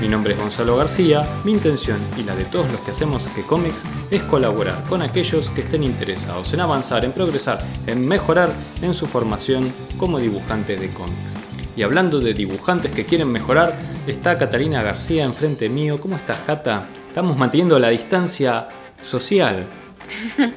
Mi nombre es Gonzalo García, mi intención y la de todos los que hacemos G-Comics es colaborar con aquellos que estén interesados en avanzar, en progresar, en mejorar en su formación como dibujantes de cómics. Y hablando de dibujantes que quieren mejorar, está Catalina García enfrente mío. ¿Cómo estás, Cata? Estamos manteniendo la distancia social.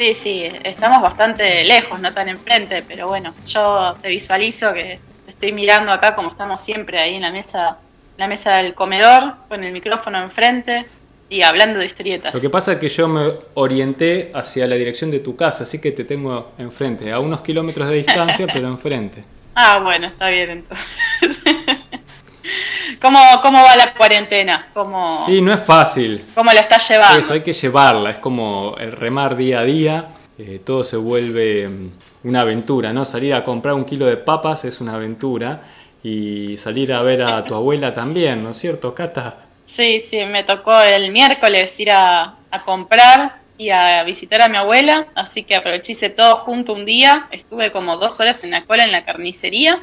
Sí, sí, estamos bastante lejos, no tan enfrente, pero bueno, yo te visualizo que estoy mirando acá como estamos siempre ahí en la mesa, la mesa del comedor, con el micrófono enfrente y hablando de historietas. Lo que pasa es que yo me orienté hacia la dirección de tu casa, así que te tengo enfrente, a unos kilómetros de distancia, pero enfrente. Ah, bueno, está bien entonces. ¿Cómo, ¿Cómo va la cuarentena? ¿Cómo, Y no es fácil. ¿Cómo la estás llevando? Eso, hay que llevarla, es como el remar día a día, eh, todo se vuelve mm, una aventura, ¿no? Salir a comprar un kilo de papas es una aventura y salir a ver a tu abuela también, ¿no es cierto, Cata? Sí, sí, me tocó el miércoles ir a, a comprar y a visitar a mi abuela, así que aproveché todo junto un día, estuve como dos horas en la cola en la carnicería.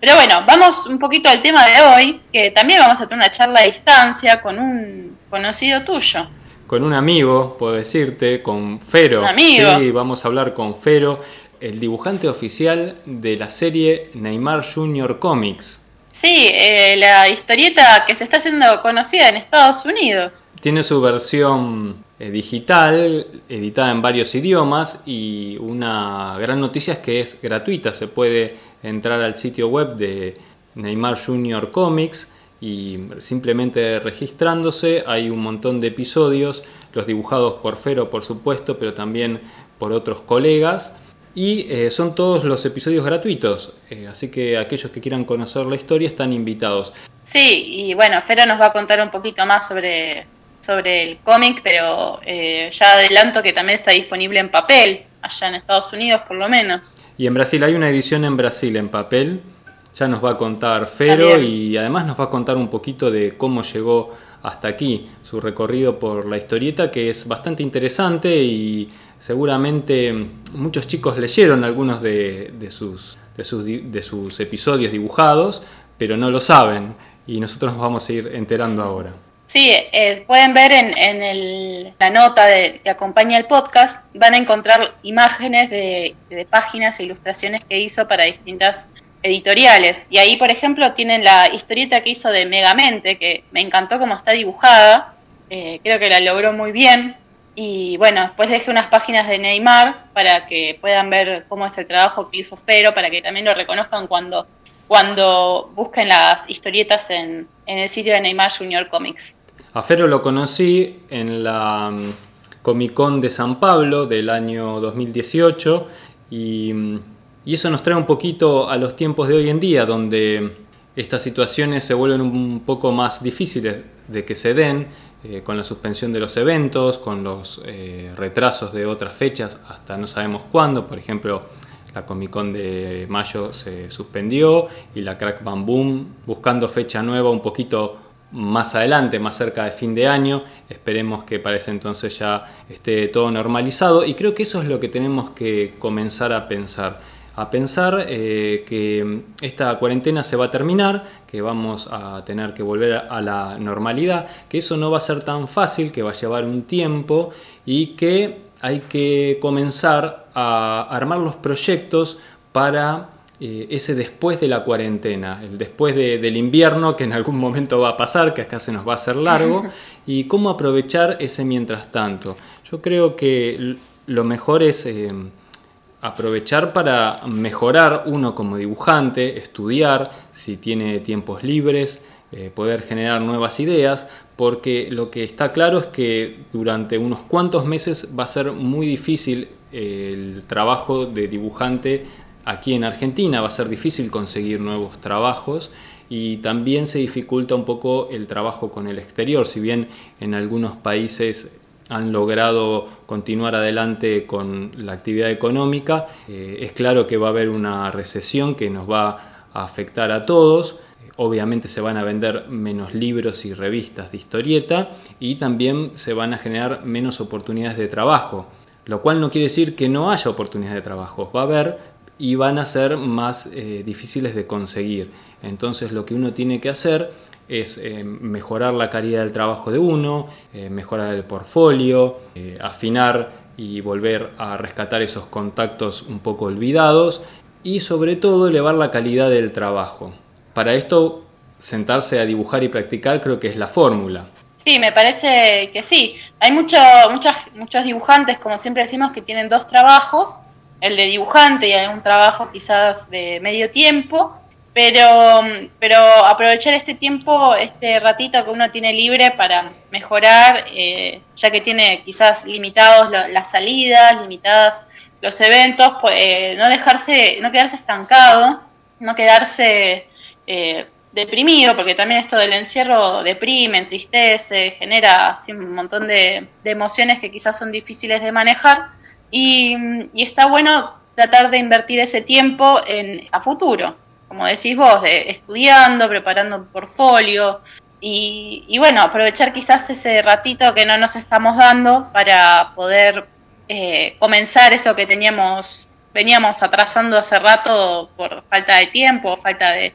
Pero bueno, vamos un poquito al tema de hoy, que también vamos a tener una charla a distancia con un conocido tuyo. Con un amigo, puedo decirte, con Fero. Un amigo. Sí, vamos a hablar con Fero, el dibujante oficial de la serie Neymar Junior Comics. Sí, eh, la historieta que se está haciendo conocida en Estados Unidos. Tiene su versión eh, digital, editada en varios idiomas y una gran noticia es que es gratuita. Se puede entrar al sitio web de Neymar Junior Comics y simplemente registrándose hay un montón de episodios, los dibujados por Fero por supuesto, pero también por otros colegas. Y eh, son todos los episodios gratuitos, eh, así que aquellos que quieran conocer la historia están invitados. Sí, y bueno, Fero nos va a contar un poquito más sobre, sobre el cómic, pero eh, ya adelanto que también está disponible en papel, allá en Estados Unidos por lo menos. Y en Brasil hay una edición en Brasil en papel. Ya nos va a contar Fero y además nos va a contar un poquito de cómo llegó hasta aquí, su recorrido por la historieta que es bastante interesante y seguramente muchos chicos leyeron algunos de, de sus, de, sus, de sus episodios dibujados, pero no lo saben y nosotros nos vamos a ir enterando ahora. Sí, eh, pueden ver en, en el- la nota de- que acompaña el podcast, van a encontrar imágenes de, de páginas e ilustraciones que hizo para distintas editoriales. Y ahí, por ejemplo, tienen la historieta que hizo de Megamente, que me encantó cómo está dibujada, eh, creo que la logró muy bien. Y bueno, después dejé unas páginas de Neymar para que puedan ver cómo es el trabajo que hizo Fero, para que también lo reconozcan cuando, cuando busquen las historietas en, en el sitio de Neymar Junior Comics. A Fero lo conocí en la mm, Comic Con de San Pablo del año 2018 y, mm, y eso nos trae un poquito a los tiempos de hoy en día donde estas situaciones se vuelven un poco más difíciles de que se den eh, con la suspensión de los eventos, con los eh, retrasos de otras fechas hasta no sabemos cuándo, por ejemplo la Comic Con de mayo se suspendió y la Crack Bam Boom buscando fecha nueva un poquito más adelante, más cerca de fin de año. Esperemos que para ese entonces ya esté todo normalizado y creo que eso es lo que tenemos que comenzar a pensar. A pensar eh, que esta cuarentena se va a terminar, que vamos a tener que volver a la normalidad, que eso no va a ser tan fácil, que va a llevar un tiempo y que hay que comenzar a armar los proyectos para eh, ese después de la cuarentena, el después de- del invierno que en algún momento va a pasar, que acá se nos va a hacer largo, y cómo aprovechar ese mientras tanto. Yo creo que lo mejor es eh, aprovechar para mejorar uno como dibujante, estudiar, si tiene tiempos libres, eh, poder generar nuevas ideas, porque lo que está claro es que durante unos cuantos meses va a ser muy difícil eh, el trabajo de dibujante aquí en Argentina, va a ser difícil conseguir nuevos trabajos y también se dificulta un poco el trabajo con el exterior, si bien en algunos países han logrado continuar adelante con la actividad económica. Eh, es claro que va a haber una recesión que nos va a afectar a todos. Obviamente se van a vender menos libros y revistas de historieta y también se van a generar menos oportunidades de trabajo. Lo cual no quiere decir que no haya oportunidades de trabajo. Va a haber y van a ser más eh, difíciles de conseguir. Entonces lo que uno tiene que hacer es eh, mejorar la calidad del trabajo de uno, eh, mejorar el portfolio, eh, afinar y volver a rescatar esos contactos un poco olvidados y sobre todo elevar la calidad del trabajo. Para esto, sentarse a dibujar y practicar creo que es la fórmula. Sí, me parece que sí. Hay muchos muchos dibujantes, como siempre decimos, que tienen dos trabajos, el de dibujante y un trabajo quizás de medio tiempo, pero, pero aprovechar este tiempo, este ratito que uno tiene libre para mejorar, eh, ya que tiene quizás limitados las salidas, limitadas los eventos, pues eh, no dejarse, no quedarse estancado, no quedarse eh, deprimido, porque también esto del encierro deprime, entristece, genera un montón de, emociones que quizás son difíciles de manejar, y, y está bueno tratar de invertir ese tiempo en, a futuro como decís vos, de estudiando, preparando un portfolio y, bueno, aprovechar quizás ese ratito que no nos estamos dando para poder eh, comenzar eso que teníamos, veníamos atrasando hace rato por falta de tiempo, falta de,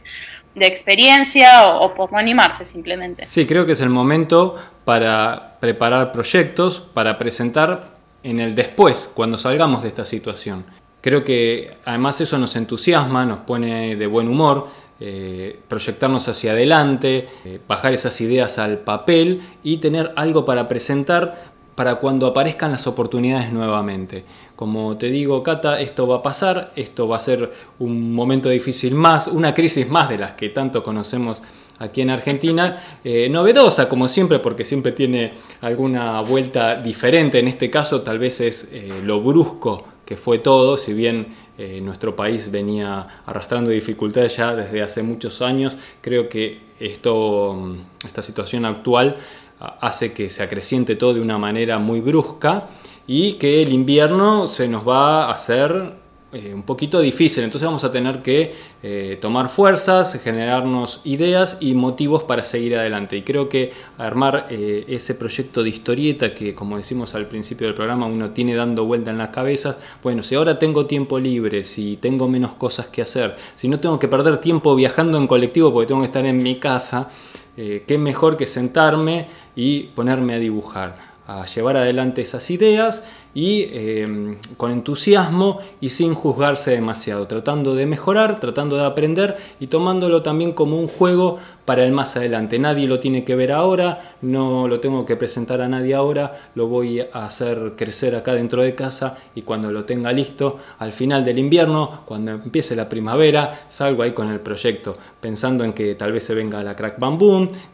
experiencia o, por no animarse simplemente. Sí, creo que es el momento para preparar proyectos, para presentar en el después, cuando salgamos de esta situación. Creo que además eso nos entusiasma, nos pone de buen humor, eh, proyectarnos hacia adelante, eh, bajar esas ideas al papel y tener algo para presentar para cuando aparezcan las oportunidades nuevamente. Como te digo, Cata, esto va a pasar, esto va a ser un momento difícil más, una crisis más de las que tanto conocemos aquí en Argentina, eh, novedosa como siempre porque siempre tiene alguna vuelta diferente, en este caso tal vez es lo brusco que fue todo, si bien eh, nuestro país venía arrastrando dificultades ya desde hace muchos años, creo que esto, mm, esta situación actual ah, hace que se acreciente todo de una manera muy brusca y que el invierno se nos va a hacer eh, un poquito difícil, entonces vamos a tener que eh, tomar fuerzas, generarnos ideas y motivos para seguir adelante. Y creo que armar eh, ese proyecto de historieta que, como decimos al principio del programa, uno tiene dando vuelta en las cabezas, bueno, si ahora tengo tiempo libre, si tengo menos cosas que hacer, si no tengo que perder tiempo viajando en colectivo porque tengo que estar en mi casa, qué mejor que sentarme y ponerme a dibujar, a llevar adelante esas ideas y em, con entusiasmo y sin juzgarse demasiado, tratando de mejorar, tratando de aprender y tomándolo también como un juego para el más adelante. Nadie lo tiene que ver ahora, no lo tengo que presentar a nadie ahora, lo voy a hacer crecer acá dentro de casa y cuando lo tenga listo, al final del invierno, cuando empiece la primavera, salgo ahí con el proyecto, pensando en que tal vez se venga la Crack Bam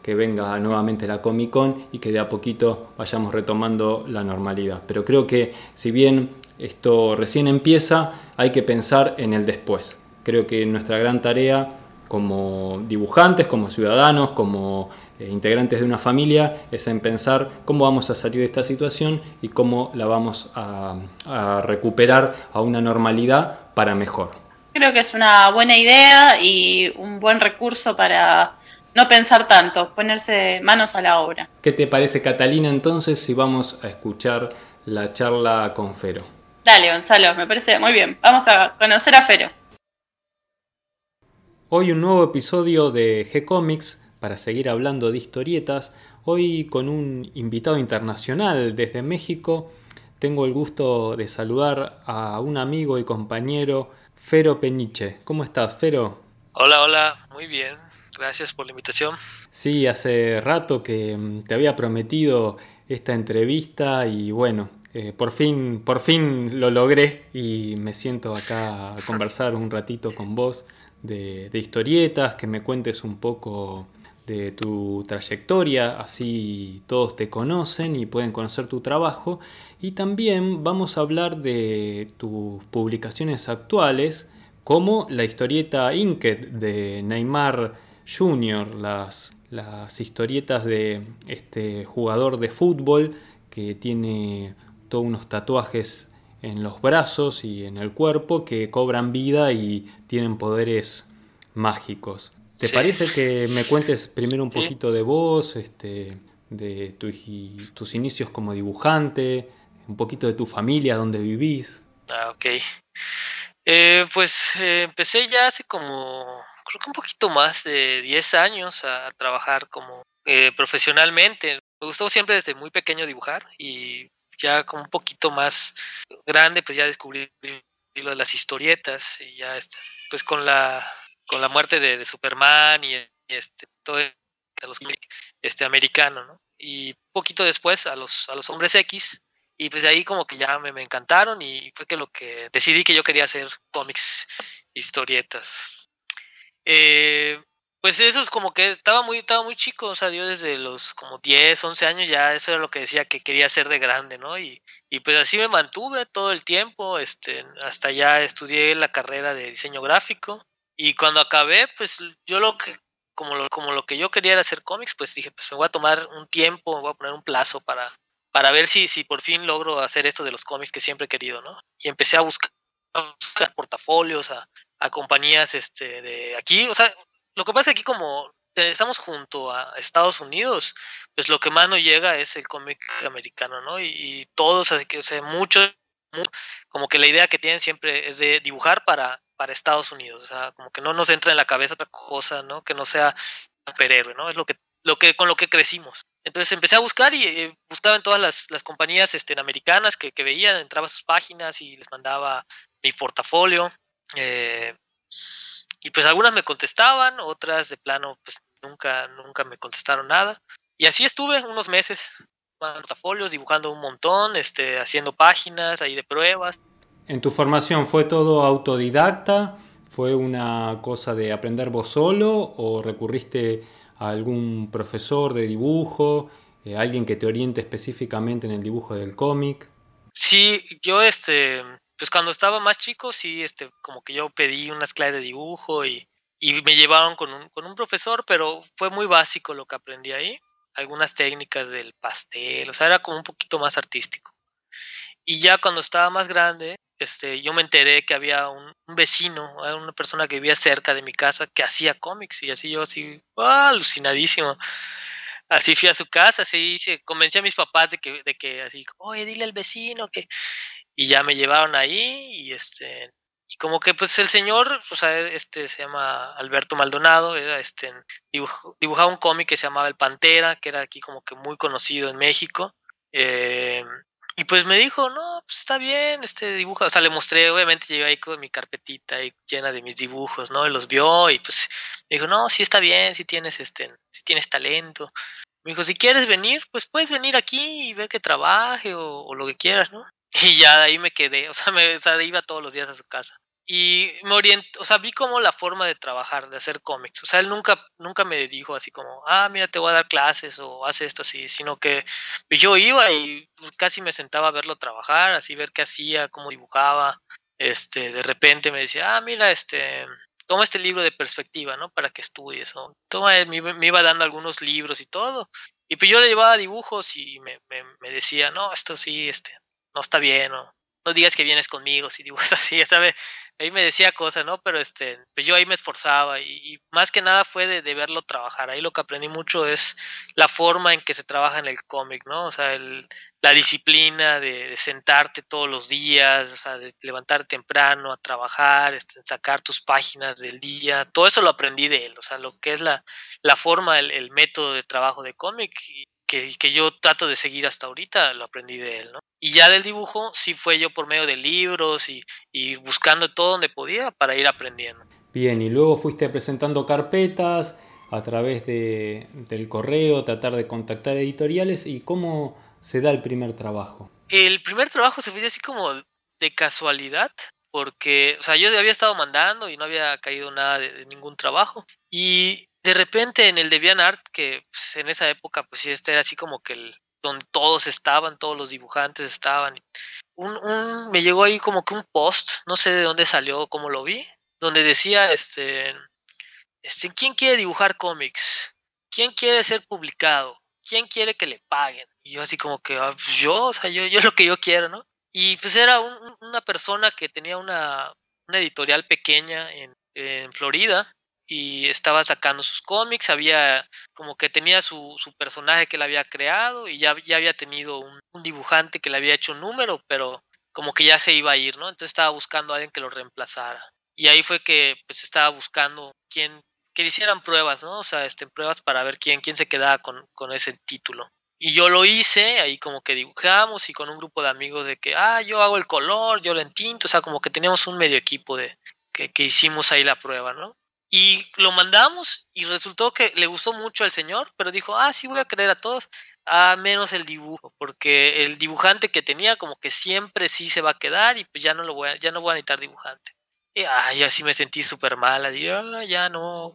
que venga nuevamente la Comic Con y que de a poquito vayamos retomando la normalidad. Pero creo que si bien esto recién empieza, hay que pensar en el después. Creo que nuestra gran tarea como dibujantes, como ciudadanos, como eh, integrantes de una familia, es en pensar cómo vamos a salir de esta situación y cómo la vamos a, a recuperar a una normalidad para mejor. Creo que es una buena idea y un buen recurso para no pensar tanto, ponerse manos a la obra. ¿Qué te parece, Catalina, entonces, si vamos a escuchar la charla con Fero. Dale, Gonzalo, me parece muy bien. Vamos a conocer a Fero. Hoy un nuevo episodio de G-Comics para seguir hablando de historietas. Hoy con un invitado internacional desde México. Tengo el gusto de saludar a un amigo y compañero, Fero Peniche. ¿Cómo estás, Fero? Hola, hola, muy bien. Gracias por la invitación. Sí, hace rato que te había prometido esta entrevista y bueno, eh, por, fin, por fin lo logré y me siento acá a conversar un ratito con vos de, historietas, que me cuentes un poco de tu trayectoria, así todos te conocen y pueden conocer tu trabajo. Y también vamos a hablar de tus publicaciones actuales, como la historieta Inked de Neymar Jr., las las historietas de este jugador de fútbol que tiene todos unos tatuajes en los brazos y en el cuerpo que cobran vida y tienen poderes mágicos. ¿Te parece que me cuentes primero un poquito de vos, este, de tus inicios como dibujante, un poquito de tu familia, dónde vivís? Ah, ok. Eh, pues eh, empecé ya hace como, creo que un poquito más de 10 años a, trabajar como eh, profesionalmente. Me gustó siempre desde muy pequeño dibujar y ya como un poquito más grande, pues ya descubrí lo de las historietas y ya este, pues con la con la muerte de, Superman y, este todo los este americano, ¿no? Y poquito después a los a los hombres X y pues de ahí como que ya me, me encantaron y fue que lo que decidí que yo quería hacer cómics, historietas. Eh, pues eso es como que estaba muy, estaba muy chico, o sea, yo desde los como 10, 11 años ya eso era lo que decía que quería hacer de grande, ¿no? Y, y pues así me mantuve todo el tiempo, este, hasta ya estudié la carrera de diseño gráfico y cuando acabé, pues yo lo que, como lo, como lo que yo quería era hacer cómics, pues dije, pues me voy a tomar un tiempo, me voy a poner un plazo para, para ver si, si por fin logro hacer esto de los cómics que siempre he querido, ¿no? Y empecé a buscar, buscar portafolios, a, a compañías este, de aquí, o sea, lo que pasa es que aquí como estamos junto a Estados Unidos, pues lo que más nos llega es el cómic americano, ¿no? Y, todos, así que, o sea, muchos, como que la idea que tienen siempre es de dibujar para, para Estados Unidos, o sea, como que no nos entra en la cabeza otra cosa, ¿no? Que no sea superhéroe, ¿no? Es lo que, lo que, con lo que crecimos. Entonces empecé a buscar y eh, buscaba en todas las, las compañías este, americanas que, que, veía, entraba a sus páginas y les mandaba mi portafolio. Eh, y pues algunas me contestaban, otras de plano pues nunca, nunca me contestaron nada. Y así estuve unos meses, portafolios, dibujando un montón, este, haciendo páginas ahí de pruebas. ¿En tu formación fue todo autodidacta? ¿Fue una cosa de aprender vos solo o recurriste algún profesor de dibujo, eh, alguien que te oriente específicamente en el dibujo del cómic? Sí, yo este, pues cuando estaba más chico, sí, este, como que yo pedí unas clases de dibujo y, y me llevaron con un, con un profesor, pero fue muy básico lo que aprendí ahí, algunas técnicas del pastel, o sea, era como un poquito más artístico. Y ya cuando estaba más grande, este, yo me enteré que había un, vecino, una persona que vivía cerca de mi casa que hacía cómics y así yo así, ¡ah! alucinadísimo. Así fui a su casa, así se convencí a mis papás de que, de que así, oye, dile al vecino que... Y ya me llevaron ahí y este, y como que pues el señor, o sea, este se llama Alberto Maldonado, era este, dibujaba un cómic que se llamaba El Pantera, que era aquí como que muy conocido en México. Eh, y pues me dijo, no, pues está bien, este dibujo, o sea, le mostré, obviamente llegué ahí con mi carpetita ahí llena de mis dibujos, ¿no? Y los vio y pues me dijo, no, sí está bien, sí tienes este, sí tienes talento. Me dijo, si quieres venir, pues puedes venir aquí y ver que trabaje o, o lo que quieras, ¿no? Y ya de ahí me quedé, o sea, me, o sea, iba todos los días a su casa y me orientó, o sea, vi como la forma de trabajar, de hacer cómics. O sea, él nunca, nunca me dijo así como, ah, mira, te voy a dar clases o haz esto así, sino que yo iba y casi me sentaba a verlo trabajar, así ver qué hacía, cómo dibujaba. Este, de repente me decía, ah, mira, este, toma este libro de perspectiva, ¿no? Para que estudies. ¿no? Toma, me, me, iba dando algunos libros y todo. Y pues yo le llevaba dibujos y me, me, me decía, no, esto sí, este, no está bien, o no digas que vienes conmigo si dibujas así, ¿sabes? ahí me decía cosas, ¿no? Pero este, pues yo ahí me esforzaba y, más que nada fue de, verlo trabajar. Ahí lo que aprendí mucho es la forma en que se trabaja en el cómic, ¿no? O sea, el, la disciplina de, sentarte todos los días, o sea, de levantarte temprano a trabajar, este, sacar tus páginas del día, todo eso lo aprendí de él, o sea, lo que es la, la forma, el, el método de trabajo de cómic que, que, yo trato de seguir hasta ahorita, lo aprendí de él, ¿no? Y ya del dibujo sí fue yo por medio de libros y, y buscando todo donde podía para ir aprendiendo. Bien, y luego fuiste presentando carpetas a través de, del correo, tratar de contactar editoriales y cómo se da el primer trabajo. El primer trabajo se fue así como de casualidad, porque, o sea, yo había estado mandando y no había caído nada de, de ningún trabajo. Y de repente en el DeviantArt, que pues, en esa época, pues sí, este era así como que donde todos estaban, todos los dibujantes estaban. Un, un, me llegó ahí como que un post, no sé de dónde salió, cómo lo vi, donde decía, este, este, ¿quién quiere dibujar cómics? ¿Quién quiere ser publicado? ¿quién quiere que le paguen? Y yo así como que, ah, pues yo, o sea, yo, yo lo que yo quiero, ¿no? Y pues era una persona que tenía una, una editorial pequeña en, en, Florida y estaba sacando sus cómics, había como que tenía su, su personaje que le había creado y ya, ya había tenido un, un, dibujante que le había hecho un número, pero como que ya se iba a ir, ¿no? Entonces estaba buscando a alguien que lo reemplazara. Y ahí fue que pues estaba buscando quién, que hicieran pruebas, ¿no? O sea, este, pruebas para ver quién, quién se quedaba con, con ese título. Y yo lo hice, ahí como que dibujamos y con un grupo de amigos de que, ah, yo hago el color, yo lo entinto, o sea, como que teníamos un medio equipo de que, que hicimos ahí la prueba, ¿no? Y lo mandamos y resultó que le gustó mucho al señor, pero dijo, ah, sí voy a creer a todos, a menos el dibujo, porque el dibujante que tenía como que siempre sí se va a quedar y pues ya no lo voy a, ya no voy a necesitar dibujante. Y ay, así me sentí súper mal, así, ah, ya no,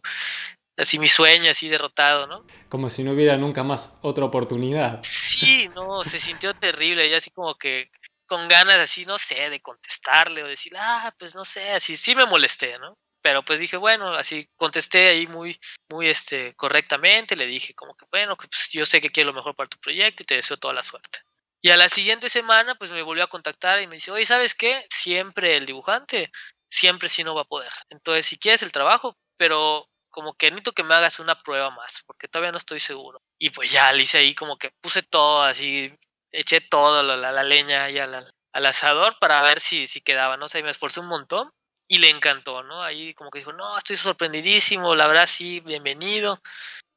así mi sueño, así derrotado, ¿no? Como si no hubiera nunca más otra oportunidad. Sí, no, se sintió terrible, y así como que con ganas así, no sé, de contestarle o decir, ah, pues no sé, así sí me molesté, ¿no? Pero pues dije, bueno, así contesté ahí muy, muy este, correctamente, le dije como que, bueno, pues yo sé que quiero lo mejor para tu proyecto y te deseo toda la suerte. Y a la siguiente semana, pues me volvió a contactar y me dice, oye, ¿sabes qué? Siempre el dibujante, siempre sí no va a poder. Entonces, si quieres el trabajo, pero como que necesito que me hagas una prueba más, porque todavía no estoy seguro. Y pues ya le hice ahí como que puse todo así, eché todo la, la, leña ahí al, al, asador para ver si, si quedaba, ¿no? O sea, y me esforcé un montón y le encantó, ¿no? Ahí como que dijo, no, estoy sorprendidísimo, la verdad sí, bienvenido.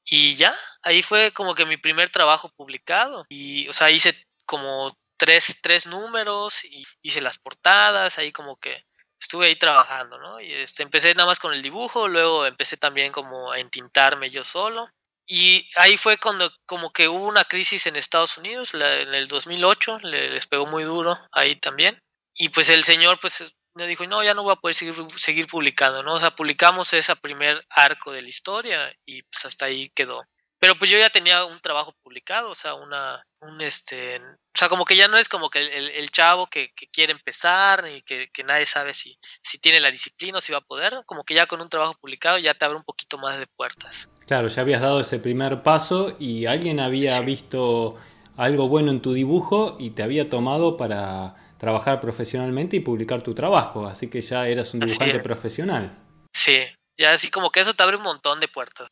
Y ya, ahí fue como que mi primer trabajo publicado. Y, o sea, hice como tres, tres números y hice las portadas, ahí como que estuve ahí trabajando, ¿no? Y este, empecé nada más con el dibujo, luego empecé también como a entintarme yo solo. Y ahí fue cuando como que hubo una crisis en Estados Unidos, en el 2008, le, les pegó muy duro ahí también. Y pues el señor pues me dijo, no, ya no voy a poder seguir, seguir publicando, ¿no? O sea, publicamos ese primer arco de la historia y pues hasta ahí quedó. Pero pues yo ya tenía un trabajo publicado, o sea, una, un este, o sea, como que ya no es como que el, el chavo que, que, quiere empezar y que, que, nadie sabe si, si tiene la disciplina o si va a poder, como que ya con un trabajo publicado ya te abre un poquito más de puertas. Claro, ya habías dado ese primer paso y alguien había sí. visto algo bueno en tu dibujo y te había tomado para trabajar profesionalmente y publicar tu trabajo, así que ya eras un dibujante profesional. Sí, ya así como que eso te abre un montón de puertas.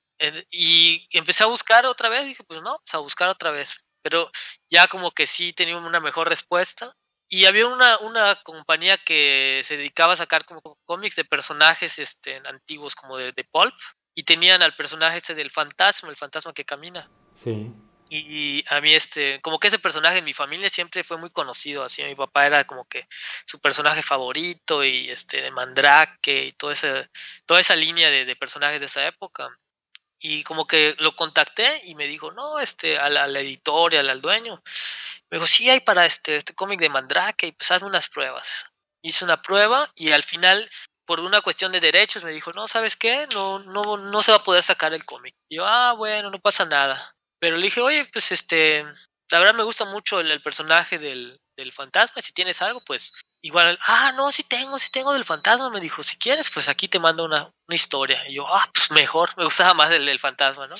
Y empecé a buscar otra vez, dije, pues no, pues a buscar otra vez. Pero ya como que sí tenía una mejor respuesta. Y había una, una compañía que se dedicaba a sacar como cómics de personajes este, antiguos como de, de pulp. Y tenían al personaje este del fantasma, el fantasma que camina. Sí. Y a mí este, como que ese personaje en mi familia siempre fue muy conocido, así mi papá era como que su personaje favorito y este de Mandrake y todo ese, toda esa línea de, de personajes de esa época y como que lo contacté y me dijo, no, este, a la, a editorial, al dueño. Me dijo, sí, hay para este, este cómic de Mandrake y pues hazme unas pruebas. Hice una prueba y al final, por una cuestión de derechos, me dijo, no, ¿sabes qué? No, no, no se va a poder sacar el cómic. Y yo, ah, bueno, no pasa nada. Pero le dije, oye, pues este, la verdad me gusta mucho el, personaje del, del fantasma, si tienes algo, pues igual, ah, no, sí tengo, sí tengo del fantasma, me dijo, si quieres, pues aquí te mando una, una historia. Y yo, ah, pues mejor, me gustaba más el del fantasma, ¿no?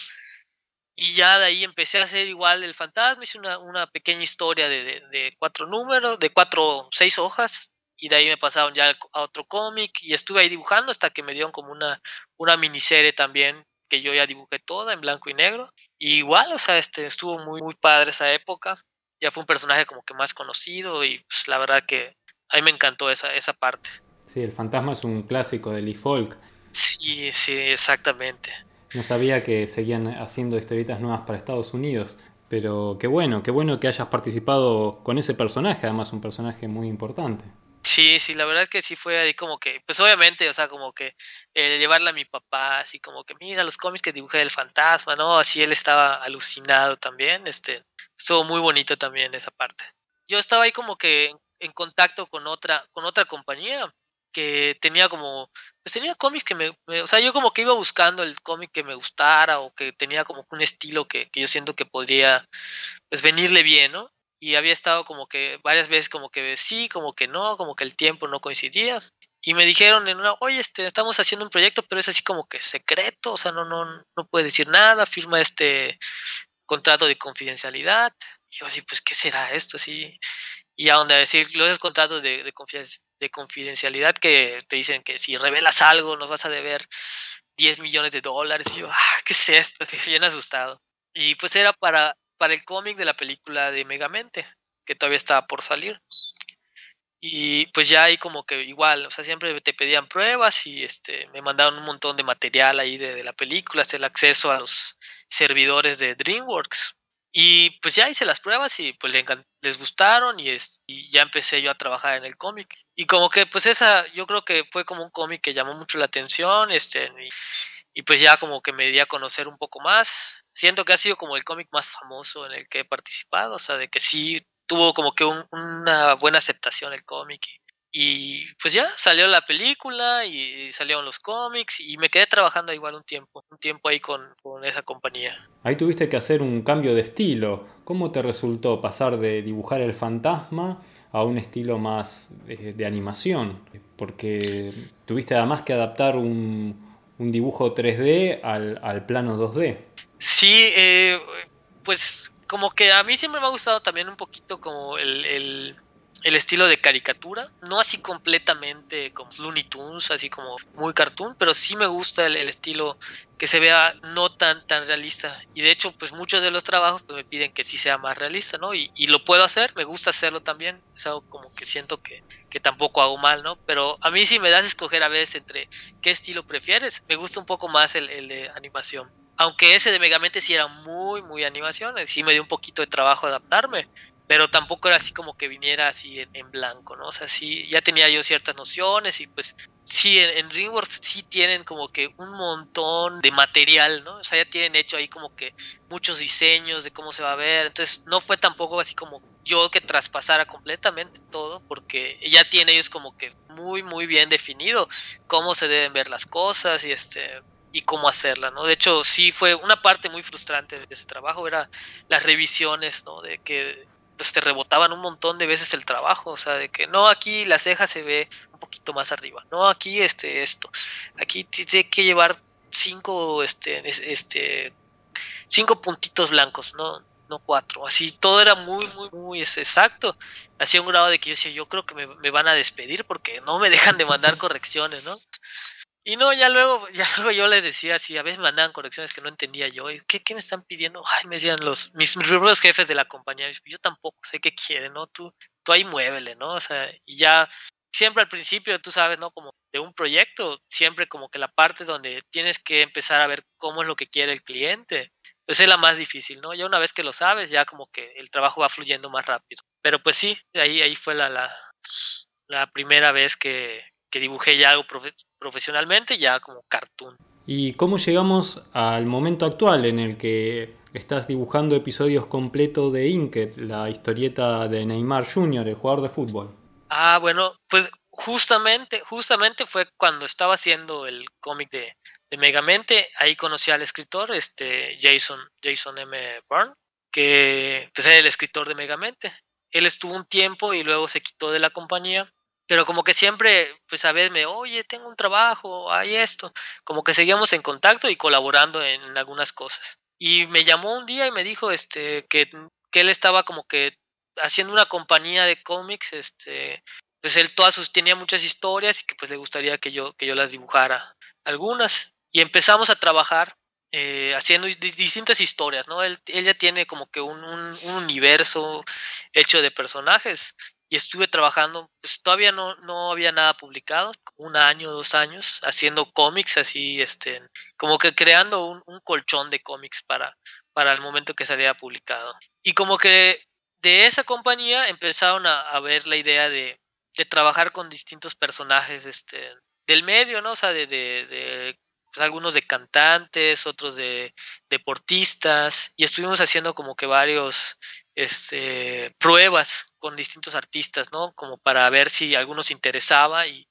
Y ya de ahí empecé a hacer igual el fantasma, hice una, una pequeña historia de, de, de, cuatro números, de cuatro, seis hojas, y de ahí me pasaron ya a otro cómic, y estuve ahí dibujando hasta que me dieron como una, una miniserie también, que yo ya dibujé toda en blanco y negro. Y igual, o sea, este, estuvo muy, muy padre esa época, ya fue un personaje como que más conocido, y pues la verdad que a mí me encantó esa, esa parte. Sí, el fantasma es un clásico del e-folk. Sí, sí, exactamente. No sabía que seguían haciendo historietas nuevas para Estados Unidos, pero qué bueno, qué bueno que hayas participado con ese personaje, además un personaje muy importante. Sí, sí, la verdad es que sí fue ahí como que, pues obviamente, o sea, como que eh, llevarle a mi papá, así como que mira los cómics que dibujé del fantasma, ¿no? Así él estaba alucinado también, este, estuvo muy bonito también esa parte. Yo estaba ahí como que en contacto con otra, con otra compañía que tenía como, pues tenía cómics que me, me, o sea, yo como que iba buscando el cómic que me gustara o que tenía como un estilo que, que yo siento que podría, pues venirle bien, ¿no? Y había estado como que varias veces como que sí, como que no, como que el tiempo no coincidía. Y me dijeron en una, oye, este, estamos haciendo un proyecto, pero es así como que secreto, o sea, no, no, no puedes decir nada, firma este contrato de confidencialidad. Y yo así, pues, ¿qué será esto? Así, y a donde decir los contratos de, de, confidencialidad que te dicen que si revelas algo nos vas a deber 10 millones de dólares. Y yo, ah, ¿qué es esto? Estoy bien asustado. Y pues era para, para el cómic de la película de Megamente, que todavía estaba por salir. Y pues ya ahí como que igual, o sea, siempre te pedían pruebas y este me mandaron un montón de material ahí de, de la película, hasta el acceso a los servidores de DreamWorks. Y pues ya hice las pruebas y pues les, gustaron y, es, y ya empecé yo a trabajar en el cómic. Y como que pues esa, yo creo que fue como un cómic que llamó mucho la atención, este, y, y, pues ya como que me di a conocer un poco más. Siento que ha sido como el cómic más famoso en el que he participado, o sea, de que sí tuvo como que un, una buena aceptación el cómic y pues ya salió la película y salieron los cómics y me quedé trabajando igual un tiempo, un tiempo ahí con, esa compañía. Ahí tuviste que hacer un cambio de estilo. ¿Cómo te resultó pasar de dibujar el fantasma a un estilo más de, de animación? Porque tuviste además que adaptar un, un dibujo 3D al, al, plano 2D. Sí, eh, pues como que a mí siempre me ha gustado también un poquito como el, el estilo de caricatura, no así completamente como Looney Tunes, así como muy cartoon, pero sí me gusta el, el, estilo que se vea no tan tan realista y de hecho pues muchos de los trabajos pues, me piden que sí sea más realista, ¿no? Y, y, lo puedo hacer, me gusta hacerlo también, es algo como que siento que, que tampoco hago mal, ¿no? Pero a mí si me das a escoger a veces entre qué estilo prefieres, me gusta un poco más el, el de animación. Aunque ese de Megamente sí era muy, muy animación, sí me dio un poquito de trabajo adaptarme, pero tampoco era así como que viniera así en, en, blanco, ¿no? O sea, sí, ya tenía yo ciertas nociones y pues sí, en, en, DreamWorks sí tienen como que un montón de material, ¿no? O sea, ya tienen hecho ahí como que muchos diseños de cómo se va a ver, entonces no fue tampoco así como yo que traspasara completamente todo, porque ya tienen ellos como que muy, muy bien definido cómo se deben ver las cosas y este y cómo hacerla, ¿no? De hecho, sí fue una parte muy frustrante de ese trabajo, era las revisiones, ¿no? De que pues te rebotaban un montón de veces el trabajo, o sea, de que no, aquí la ceja se ve un poquito más arriba, no, aquí este, esto, aquí tiene que llevar cinco, este, este, cinco puntitos blancos, no, no cuatro, así todo era muy, muy, muy exacto, hacía un grado de que yo decía, yo creo que me, me van a despedir porque no me dejan de mandar correcciones, ¿no? Y no, ya luego, ya luego yo les decía así, a veces mandaban correcciones que no entendía yo. ¿Qué, qué me están pidiendo? Ay, me decían los, mis, mis jefes de la compañía. Yo tampoco sé qué quieren, ¿no? Tú, tú ahí muévele, ¿no? O sea, y ya siempre al principio, tú sabes, ¿no? Como de un proyecto, siempre como que la parte donde tienes que empezar a ver cómo es lo que quiere el cliente, pues es la más difícil, ¿no? Ya una vez que lo sabes, ya como que el trabajo va fluyendo más rápido. Pero pues sí, ahí, ahí fue la, la, la primera vez que, que dibujé ya algo profe profesionalmente, ya como cartoon. ¿Y cómo llegamos al momento actual en el que estás dibujando episodios completos de Inked, la historieta de Neymar Jr., el jugador de fútbol? Ah, bueno, pues justamente, justamente fue cuando estaba haciendo el cómic de, de Megamente, ahí conocí al escritor, este Jason, Jason M. Byrne, que pues, era el escritor de Megamente. Él estuvo un tiempo y luego se quitó de la compañía pero como que siempre, pues a veces me, oye, tengo un trabajo, hay esto, como que seguíamos en contacto y colaborando en algunas cosas. Y me llamó un día y me dijo este que, que él estaba como que haciendo una compañía de cómics, este, pues él todas sus tenía muchas historias y que pues le gustaría que yo que yo las dibujara algunas y empezamos a trabajar eh, haciendo distintas historias, ¿no? Él, ya tiene como que un, universo hecho de personajes y estuve trabajando, pues todavía no, no había nada publicado, un año, dos años, haciendo cómics así, este, como que creando un, colchón de cómics para, para el momento que saliera publicado. Y como que de esa compañía empezaron a, a ver la idea de, de, trabajar con distintos personajes este, del medio, ¿no? O sea, de, de, de pues, algunos de cantantes, otros de deportistas, y estuvimos haciendo como que varios este, pruebas con distintos artistas, ¿no? Como para ver si algunos interesaba y,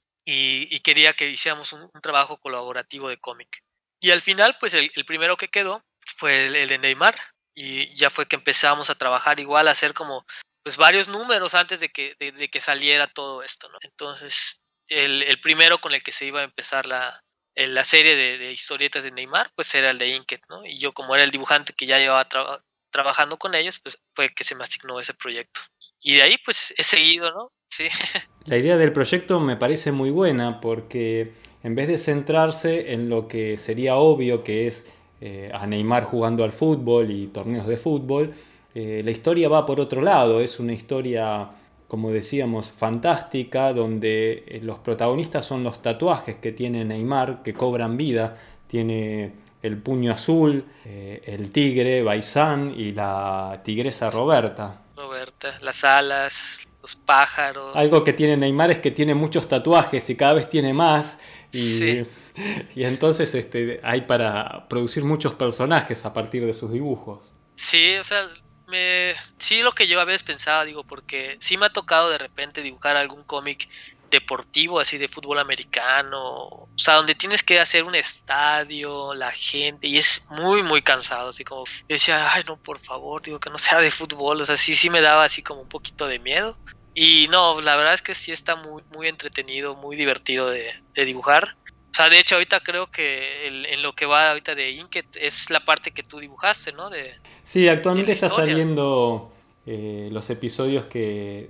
quería que hiciéramos un, trabajo colaborativo de cómic. Y al final, pues el, primero que quedó fue el, de Neymar y ya fue que empezamos a trabajar igual, a hacer como pues varios números antes de que, saliera todo esto, ¿no? Entonces, el, primero con el que se iba a empezar la, serie de, historietas de Neymar, pues era el de Inked, ¿no? Y yo como era el dibujante que ya llevaba trabajando con ellos, pues fue que se me asignó ese proyecto. Y de ahí pues he seguido, ¿no? Sí. La idea del proyecto me parece muy buena porque en vez de centrarse en lo que sería obvio que es eh, a Neymar jugando al fútbol y torneos de fútbol, eh, la historia va por otro lado, es una historia, como decíamos, fantástica, donde eh, los protagonistas son los tatuajes que tiene Neymar, que cobran vida, tiene el puño azul, el tigre, Baizán y la tigresa Roberta. Roberta, las alas, los pájaros. Algo que tiene Neymar es que tiene muchos tatuajes y cada vez tiene más. Y, y entonces este, hay para producir muchos personajes a partir de sus dibujos. Sí, o sea, me, sí lo que yo a veces pensaba, digo, porque sí me ha tocado de repente dibujar algún cómic deportivo, así de fútbol americano, o sea, donde tienes que hacer un estadio, la gente, y es muy, muy cansado, así como, yo decía, ay, no, por favor, digo, que no sea de fútbol, o sea, sí, sí me daba así como un poquito de miedo, y no, la verdad es que sí está muy, muy entretenido, muy divertido de, dibujar. O sea, de hecho ahorita creo que en lo que va ahorita de Inket es la parte que tú dibujaste, ¿no? De, sí, actualmente está saliendo eh, los episodios que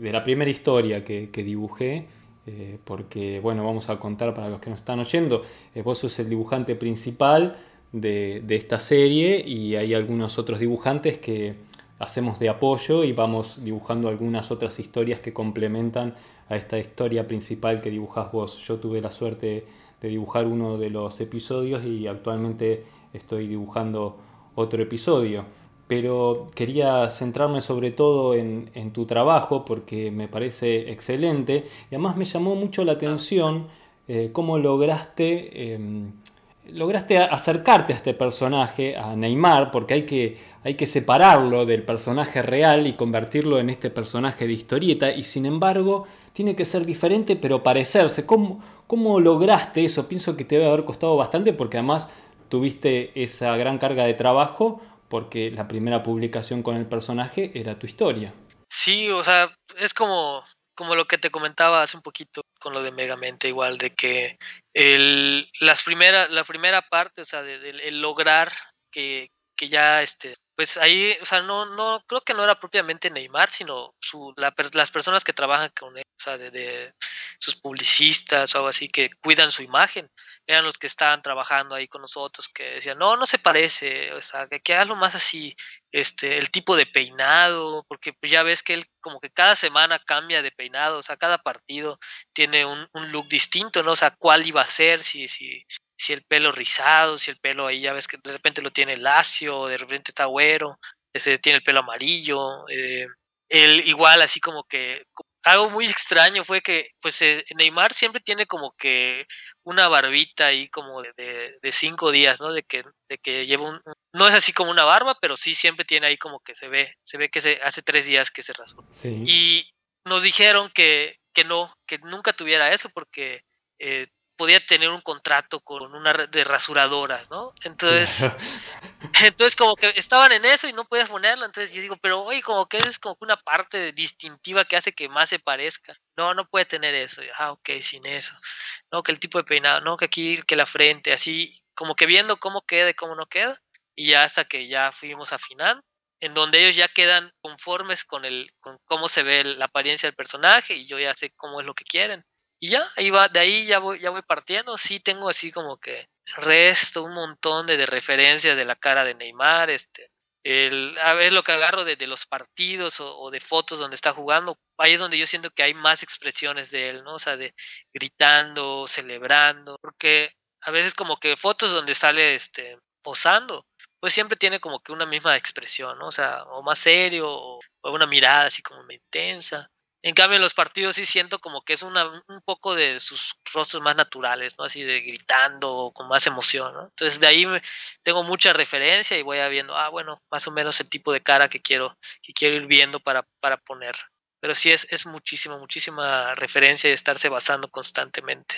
de, la primera historia que, dibujé, eh, porque, bueno, vamos a contar para los que nos están oyendo, eh, vos sos el dibujante principal de, de esta serie y hay algunos otros dibujantes que hacemos de apoyo y vamos dibujando algunas otras historias que complementan a esta historia principal que dibujas vos. Yo tuve la suerte de dibujar uno de los episodios y actualmente estoy dibujando otro episodio. Pero quería centrarme sobre todo en, tu trabajo porque me parece excelente y además me llamó mucho la atención eh, cómo lograste em, lograste acercarte a este personaje, a Neymar, porque hay que, hay que separarlo del personaje real y convertirlo en este personaje de historieta, y sin embargo tiene que ser diferente pero parecerse. ¿Cómo, cómo lograste eso? Pienso que te debe haber costado bastante porque además tuviste esa gran carga de trabajo porque la primera publicación con el personaje era tu historia. Sí, o sea, es como como lo que te comentaba hace un poquito con lo de Megamente, igual, de que el, las primera, la primera parte, o sea, de, el lograr que, que ya este pues ahí, o sea, no, no, creo que no era propiamente Neymar, sino su, las personas que trabajan con él, o sea, de, sus publicistas o algo así, que cuidan su imagen, eran los que estaban trabajando ahí con nosotros, que decían, no, no se parece, o sea, que, que lo más así, este, el tipo de peinado, porque pues ya ves que él como que cada semana cambia de peinado, o sea, cada partido tiene un, un look distinto, ¿no? O sea, cuál iba a ser, si, si, si el pelo rizado, si el pelo ahí ya ves que de repente lo tiene lacio, de repente está güero, ese tiene el pelo amarillo, eh, él igual así como que algo muy extraño fue que pues eh, Neymar siempre tiene como que una barbita ahí como de, de, cinco días, ¿no? De que, de que lleva un, no es así como una barba, pero sí siempre tiene ahí como que se ve, se ve que se, hace tres días que se rasó. Y nos dijeron que, que no, que nunca tuviera eso porque eh, podía tener un contrato con una de rasuradoras, ¿no? Entonces, entonces como que estaban en eso y no podías ponerlo, entonces yo digo, pero oye, como que es como una parte distintiva que hace que más se parezca. No, no puede tener eso. ah, ok, sin eso. No, que el tipo de peinado, no, que aquí, que la frente, así, como que viendo cómo queda y cómo no queda, y ya hasta que ya fuimos afinando en donde ellos ya quedan conformes con el con cómo se ve la apariencia del personaje y yo ya sé cómo es lo que quieren y ya, ahí va, de ahí ya voy, ya voy partiendo. Sí tengo así como que resto, un montón de, referencias de la cara de Neymar, este, el, a ver lo que agarro de, los partidos o, de fotos donde está jugando, ahí es donde yo siento que hay más expresiones de él, ¿no? O sea, de gritando, celebrando, porque a veces como que fotos donde sale este posando, pues siempre tiene como que una misma expresión, ¿no? O sea, o más serio, o, o una mirada así como intensa. En cambio, en los partidos sí siento como que es una, un poco de sus rostros más naturales, ¿no? Así de gritando, con más emoción. Entonces de ahí tengo mucha referencia y voy a viendo, ah, bueno, más o menos el tipo de cara que quiero, que quiero ir viendo para, poner. Pero sí es muchísima, muchísima referencia y estarse basando constantemente.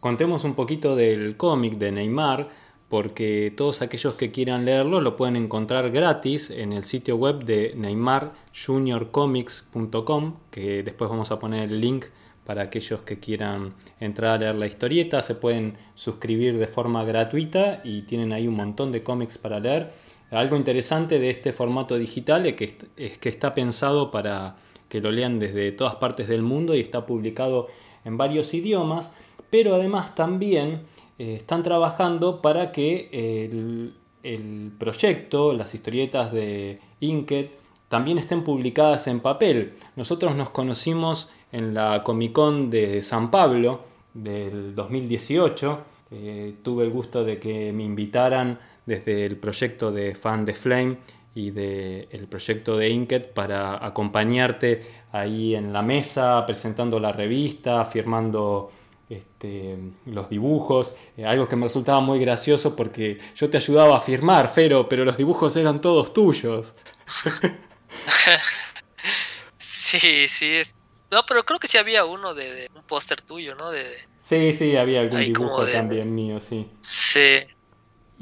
Contemos un poquito del cómic de Neymar porque todos aquellos que quieran leerlo lo pueden encontrar gratis en el sitio web de neymarjuniorcomics.com, que después vamos a poner el link para aquellos que quieran entrar a leer la historieta, se pueden suscribir de forma gratuita y tienen ahí un montón de cómics para leer. Algo interesante de este formato digital es que, es que está pensado para que lo lean desde todas partes del mundo y está publicado en varios idiomas, pero además también eh, están trabajando para que el, el, proyecto, las historietas de Inked, también estén publicadas en papel. Nosotros nos conocimos en la Comic Con de San Pablo del 2018. Eh, tuve el gusto de que me invitaran desde el proyecto de Fan de Flame y del proyecto de Inked para acompañarte ahí en la mesa, presentando la revista, firmando este, los dibujos, eh, algo que me resultaba muy gracioso porque yo te ayudaba a firmar, Fero, pero los dibujos eran todos tuyos. sí, sí. No, pero creo que sí había uno de, un póster tuyo, ¿no? De, sí, sí, había algún dibujo también mío, sí. Sí.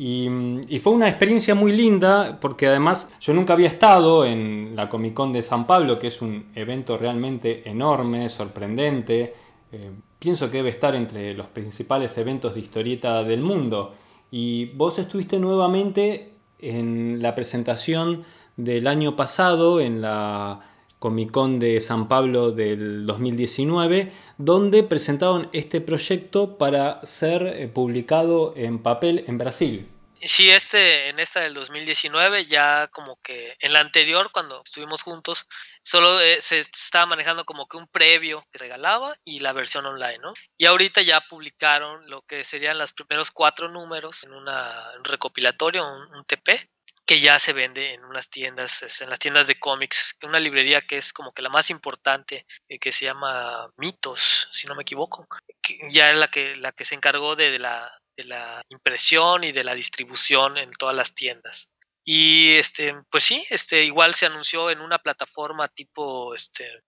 Y, fue una experiencia muy linda porque además yo nunca había estado en la Comic Con de San Pablo, que es un evento realmente enorme, sorprendente. Eh, pienso que debe estar entre los principales eventos de historieta del mundo. Y vos estuviste nuevamente en la presentación del año pasado, en la Comic Con de San Pablo del 2019, donde presentaron este proyecto para ser eh, publicado en papel en Brasil. Sí, este, en esta del 2019, ya como que en la anterior, cuando estuvimos juntos, solo eh, se estaba manejando como que un previo que regalaba y la versión online, ¿no? Y ahorita ya publicaron lo que serían los primeros cuatro números en una, un recopilatorio, un TP, que ya se vende en unas tiendas, en las tiendas de cómics, una librería que es como que la más importante, eh, que se llama Mitos, si no me equivoco, que ya es la que, la que se encargó de, la, de la impresión y de la distribución en todas las tiendas. Y este, pues sí, este, igual se anunció en una plataforma tipo este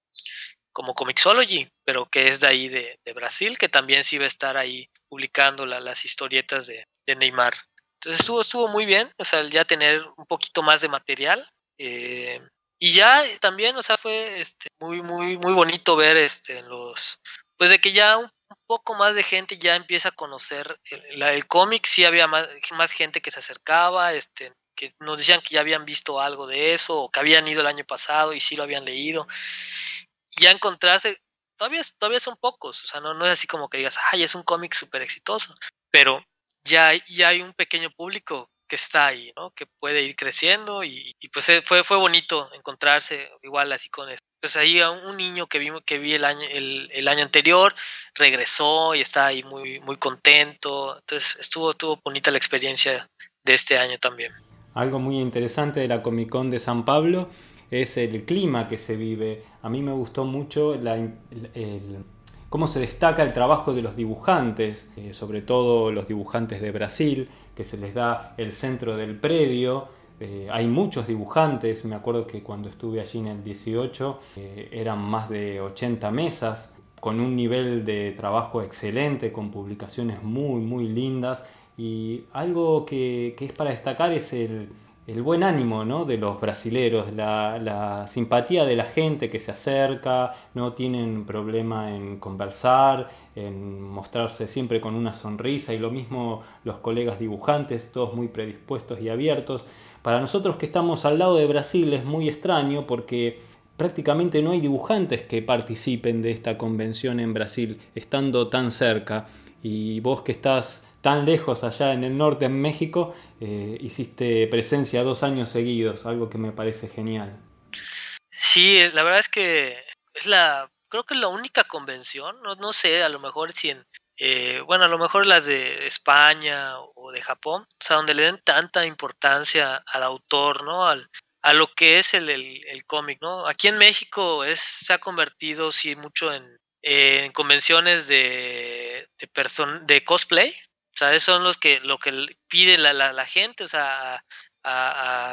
como Comixology, pero que es de ahí de, Brasil, que también sí va a estar ahí publicando las historietas de, de Neymar. Entonces estuvo, estuvo muy bien, o sea, ya tener un poquito más de material. Eh, y ya también, o sea, fue este, muy, muy, muy bonito ver este, los, pues de que ya un, poco más de gente ya empieza a conocer el, el cómic, sí había más, más gente que se acercaba, este, que nos decían que ya habían visto algo de eso, o que habían ido el año pasado y sí lo habían leído. Y ya encontrarse, todavía, todavía son pocos, o sea, no, no es así como que digas, ay, es un cómic súper exitoso, pero ya, ya hay un pequeño público que está ahí, ¿no? Que puede ir creciendo y, pues eh, fue, fue bonito encontrarse igual así con. Pues ahí un niño que vi, que vi el año, el, año anterior regresó y está ahí muy, muy contento. Entonces estuvo, estuvo bonita la experiencia de este año también. Algo muy interesante de la Comic Con de San Pablo es el clima que se vive. A mí me gustó mucho la, el cómo se destaca el trabajo de los dibujantes, eh, sobre todo los dibujantes de Brasil, que se les da el centro del predio. Eh, hay muchos dibujantes, me acuerdo que cuando estuve allí en el 18 eh, eran más de 80 mesas, con un nivel de trabajo excelente, con publicaciones muy, muy lindas. Y algo que es para destacar es el, el buen ánimo ¿no? de los brasileros, la, simpatía de la gente que se acerca, no tienen problema en conversar, en mostrarse siempre con una sonrisa y lo mismo los colegas dibujantes, todos muy predispuestos y abiertos. Para nosotros que estamos al lado de Brasil es muy extraño porque prácticamente no hay dibujantes que participen de esta convención en Brasil, estando tan cerca. Y vos que estás tan lejos allá en el norte, en México, eh, hiciste presencia dos años seguidos, algo que me parece genial. Sí, la verdad es que es la, creo que es la única convención, no, no sé, a lo mejor si en, eh, bueno, a lo mejor las de España o de Japón, o sea, donde le den tanta importancia al autor, ¿no? Al, a lo que es el, el, cómic, ¿no? Aquí en México es, se ha convertido, sí, mucho en, en convenciones de, de, de cosplay, o sea, esos son los que, lo que pide la, la, gente, o sea, a,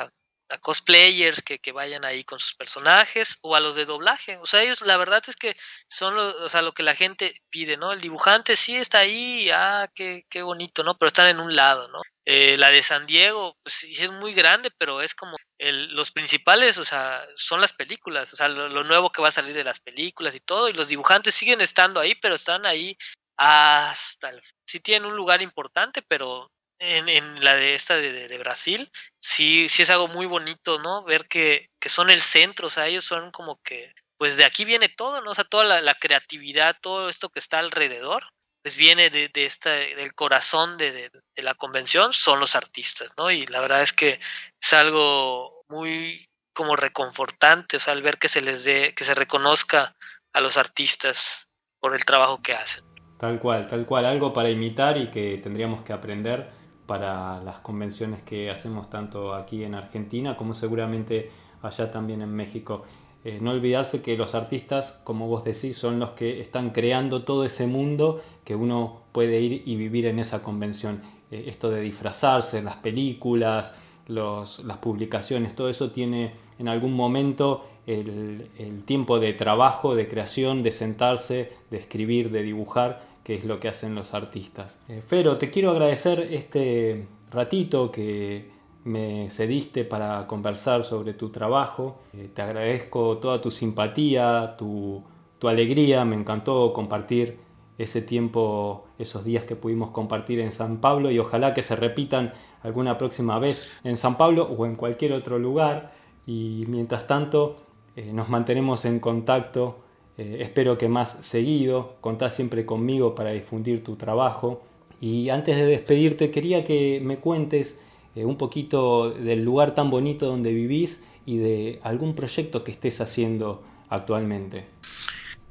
a, a cosplayers que, que, vayan ahí con sus personajes o a los de doblaje. O sea, ellos la verdad es que son lo, o sea, lo que la gente pide, ¿no? El dibujante sí está ahí, ah, qué, qué bonito, ¿no? Pero están en un lado, ¿no? Eh, la de San Diego, pues sí es muy grande, pero es como el, los principales, o sea, son las películas, o sea, lo, lo, nuevo que va a salir de las películas y todo, y los dibujantes siguen estando ahí, pero están ahí hasta el... Sí tienen un lugar importante, pero en, la de esta de, Brasil, sí, sí es algo muy bonito, ¿no? Ver que, que son el centro, o sea, ellos son como que, pues de aquí viene todo, ¿no? O sea, toda la, creatividad, todo esto que está alrededor, pues viene de, de esta, del corazón de, de, la convención, son los artistas, ¿no? Y la verdad es que es algo muy como reconfortante, o sea, al ver que se les dé, que se reconozca a los artistas por el trabajo que hacen. Tal cual, tal cual, algo para imitar y que tendríamos que aprender para las convenciones que hacemos tanto aquí en Argentina como seguramente allá también en México. Eh, no olvidarse que los artistas, como vos decís, son los que están creando todo ese mundo que uno puede ir y vivir en esa convención. Eh, esto de disfrazarse, las películas, las publicaciones, todo eso tiene en algún momento el, tiempo de trabajo, de creación, de sentarse, de escribir, de dibujar, que es lo que hacen los artistas. Eh, Fero, te quiero agradecer este ratito que me cediste para conversar sobre tu trabajo. Eh, te agradezco toda tu simpatía, tu, tu alegría, me encantó compartir ese tiempo, esos días que pudimos compartir en San Pablo y ojalá que se repitan alguna próxima vez en San Pablo o en cualquier otro lugar. Y mientras tanto, eh, nos mantenemos en contacto. Eh, espero que más seguido. Contá siempre conmigo para difundir tu trabajo. Y antes de despedirte, quería que me cuentes eh, un poquito del lugar tan bonito donde vivís y de algún proyecto que estés haciendo actualmente.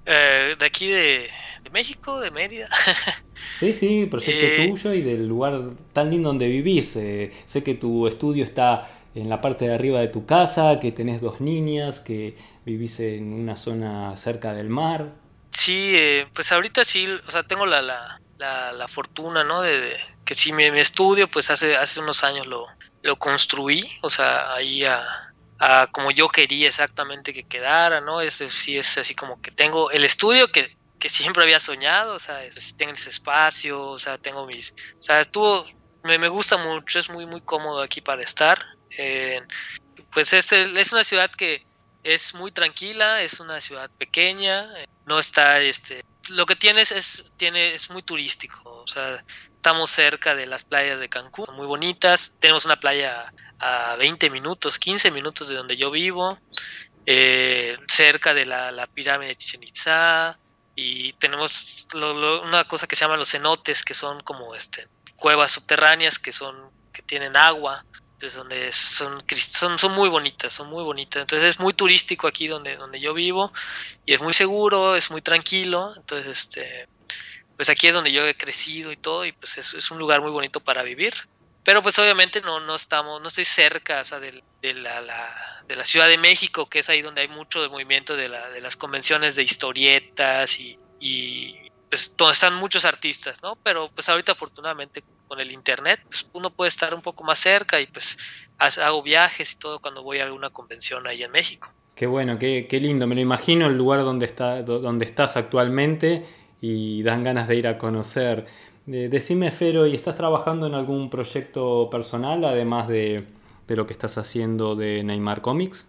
de aquí de, México, de Mérida. sí, sí, proyecto tuyo y del lugar tan lindo donde vivís. sé que tu estudio está en la parte de arriba de tu casa, que tenés dos niñas, que vivís en una zona cerca del mar. Sí, eh, pues ahorita sí, o sea, tengo la, la, la, fortuna, ¿no? De, que sí, mi, estudio, pues hace, hace unos años lo, lo construí, o sea, ahí a, a, como yo quería exactamente que quedara, ¿no? Es, sí, es así como que tengo el estudio que, que siempre había soñado, o sea, tengo ese espacio, o sea, tengo mis, o sea, estuvo, me, gusta mucho, es muy, muy cómodo aquí para estar, eh, pues es, es una ciudad que es muy tranquila, es una ciudad pequeña, no está, este, lo que tienes es, tiene, es muy turístico, o sea, estamos cerca de las playas de Cancún, muy bonitas, tenemos una playa a 20 minutos, 15 minutos de donde yo vivo, eh, cerca de la, pirámide de Chichen Itza, y tenemos una cosa que se llama los cenotes, que son como este, cuevas subterráneas que son que tienen agua entonces donde son, son, son muy bonitas, son muy bonitas. Entonces es muy turístico aquí donde, donde yo vivo y es muy seguro, es muy tranquilo. Entonces, este, pues aquí es donde yo he crecido y todo y pues es, es un lugar muy bonito para vivir. Pero pues obviamente no, no estamos, no estoy cerca de, de, la, la, de la Ciudad de México, que es ahí donde hay mucho de movimiento de, la, de las convenciones de historietas y, y pues donde están muchos artistas, ¿no? Pero pues ahorita afortunadamente con el internet, pues uno puede estar un poco más cerca y pues hago viajes y todo cuando voy a alguna convención ahí en México. Qué bueno, qué, qué lindo, me lo imagino el lugar donde, está, donde estás actualmente y dan ganas de ir a conocer. decime, Fero, ¿y estás trabajando en algún proyecto personal además de, de lo que estás haciendo de Neymar Comics?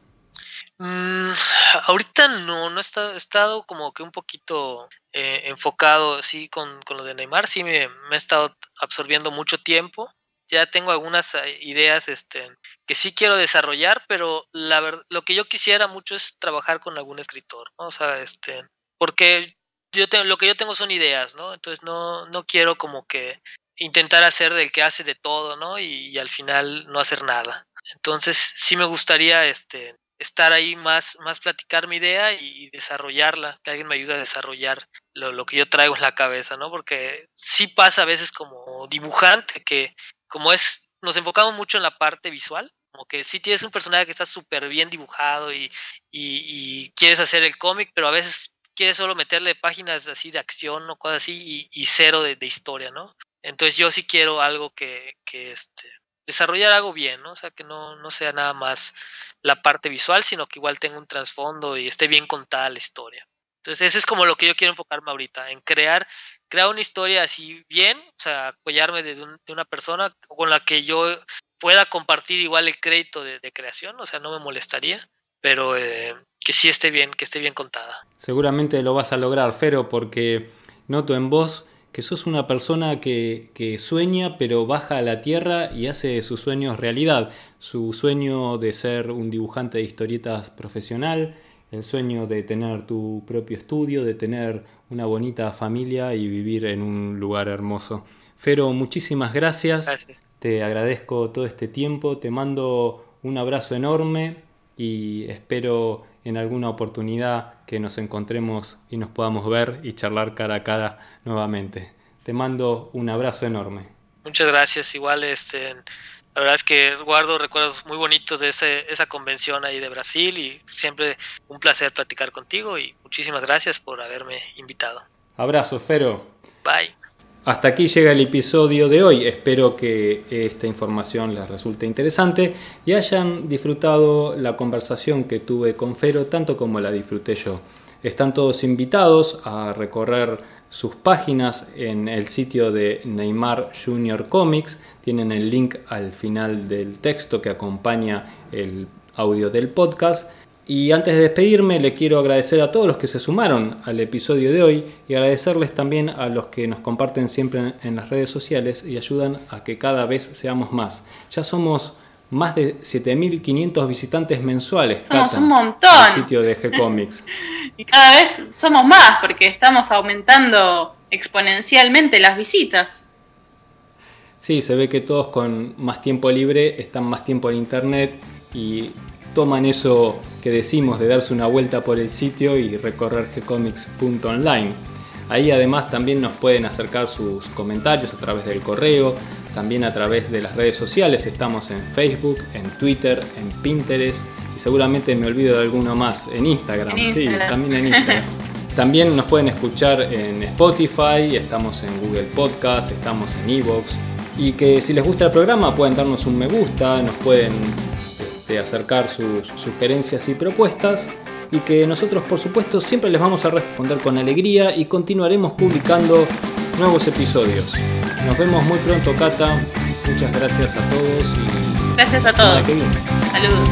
Mm, ahorita no, no he estado, he estado como que un poquito eh, enfocado así con, con, lo de Neymar, sí me, me he estado absorbiendo mucho tiempo. Ya tengo algunas eh, ideas este, que sí quiero desarrollar, pero la verdad, lo que yo quisiera mucho es trabajar con algún escritor. O sea, este, porque yo tengo, lo que yo tengo son ideas, ¿no? Entonces no, no quiero como que intentar hacer del que hace de todo, ¿no? Y, y al final no hacer nada. Entonces sí me gustaría este, estar ahí más, más platicar mi idea y desarrollarla, que alguien me ayude a desarrollar lo, lo, que yo traigo en la cabeza, ¿no? Porque sí pasa a veces como dibujante, que como es, nos enfocamos mucho en la parte visual, como que sí tienes un personaje que está súper bien dibujado y, y, quieres hacer el cómic, pero a veces quieres solo meterle páginas así de acción o cosas así y, y cero de, de, historia, ¿no? Entonces yo sí quiero algo que, que este, desarrollar algo bien, ¿no? O sea, que no, no sea nada más la parte visual, sino que igual tenga un trasfondo y esté bien contada la historia. Entonces, ese es como lo que yo quiero enfocarme ahorita, en crear, crear una historia así bien, o sea, apoyarme de, de una persona con la que yo pueda compartir igual el crédito de, creación, o sea, no me molestaría, pero eh, que sí esté bien, que esté bien contada. Seguramente lo vas a lograr, Fero, porque noto en vos que sos una persona que, que, sueña pero baja a la tierra y hace sus sueños realidad. Su sueño de ser un dibujante de historietas profesional, el sueño de tener tu propio estudio, de tener una bonita familia y vivir en un lugar hermoso. Fero, muchísimas gracias. Te agradezco todo este tiempo, te mando un abrazo enorme y espero en alguna oportunidad que nos encontremos y nos podamos ver y charlar cara a cara nuevamente. Te mando un abrazo enorme. Muchas gracias, igual este la verdad es que guardo recuerdos muy bonitos de esa convención ahí de Brasil y siempre un placer platicar contigo y muchísimas gracias por haberme invitado. Abrazo, Fero. Bye. Hasta aquí llega el episodio de hoy. Espero que esta información les resulte interesante y hayan disfrutado la conversación que tuve con Fero tanto como la disfruté yo. Están todos invitados a recorrer sus páginas en el sitio de Neymar Junior Comics. Tienen el link al final del texto que acompaña el audio del podcast. Y antes de despedirme, le quiero agradecer a todos los que se sumaron al episodio de hoy y agradecerles también a los que nos comparten siempre en las redes sociales y ayudan a que cada vez seamos más. Ya somos más de 7.500 visitantes mensuales. Somos un montón. El sitio de G-Comics. y cada vez somos más porque estamos aumentando exponencialmente las visitas. Sí, se ve que todos con más tiempo libre están más tiempo en internet y toman eso que decimos de darse una vuelta por el sitio y recorrer gcomics.online. Ahí además también nos pueden acercar sus comentarios a través del correo, también a través de las redes sociales, estamos en Facebook, en Twitter, en Pinterest y seguramente me olvido de alguno más, en Instagram, sí, también en Instagram. También nos pueden escuchar en Spotify, estamos en Google Podcast, estamos en Evox. Y que si les gusta el programa pueden darnos un me gusta, nos pueden este, acercar sus sugerencias y propuestas. Y que nosotros por supuesto siempre les vamos a responder con alegría y continuaremos publicando nuevos episodios. Nos vemos muy pronto, Cata. Muchas gracias a todos. Y gracias a todos. Saludos.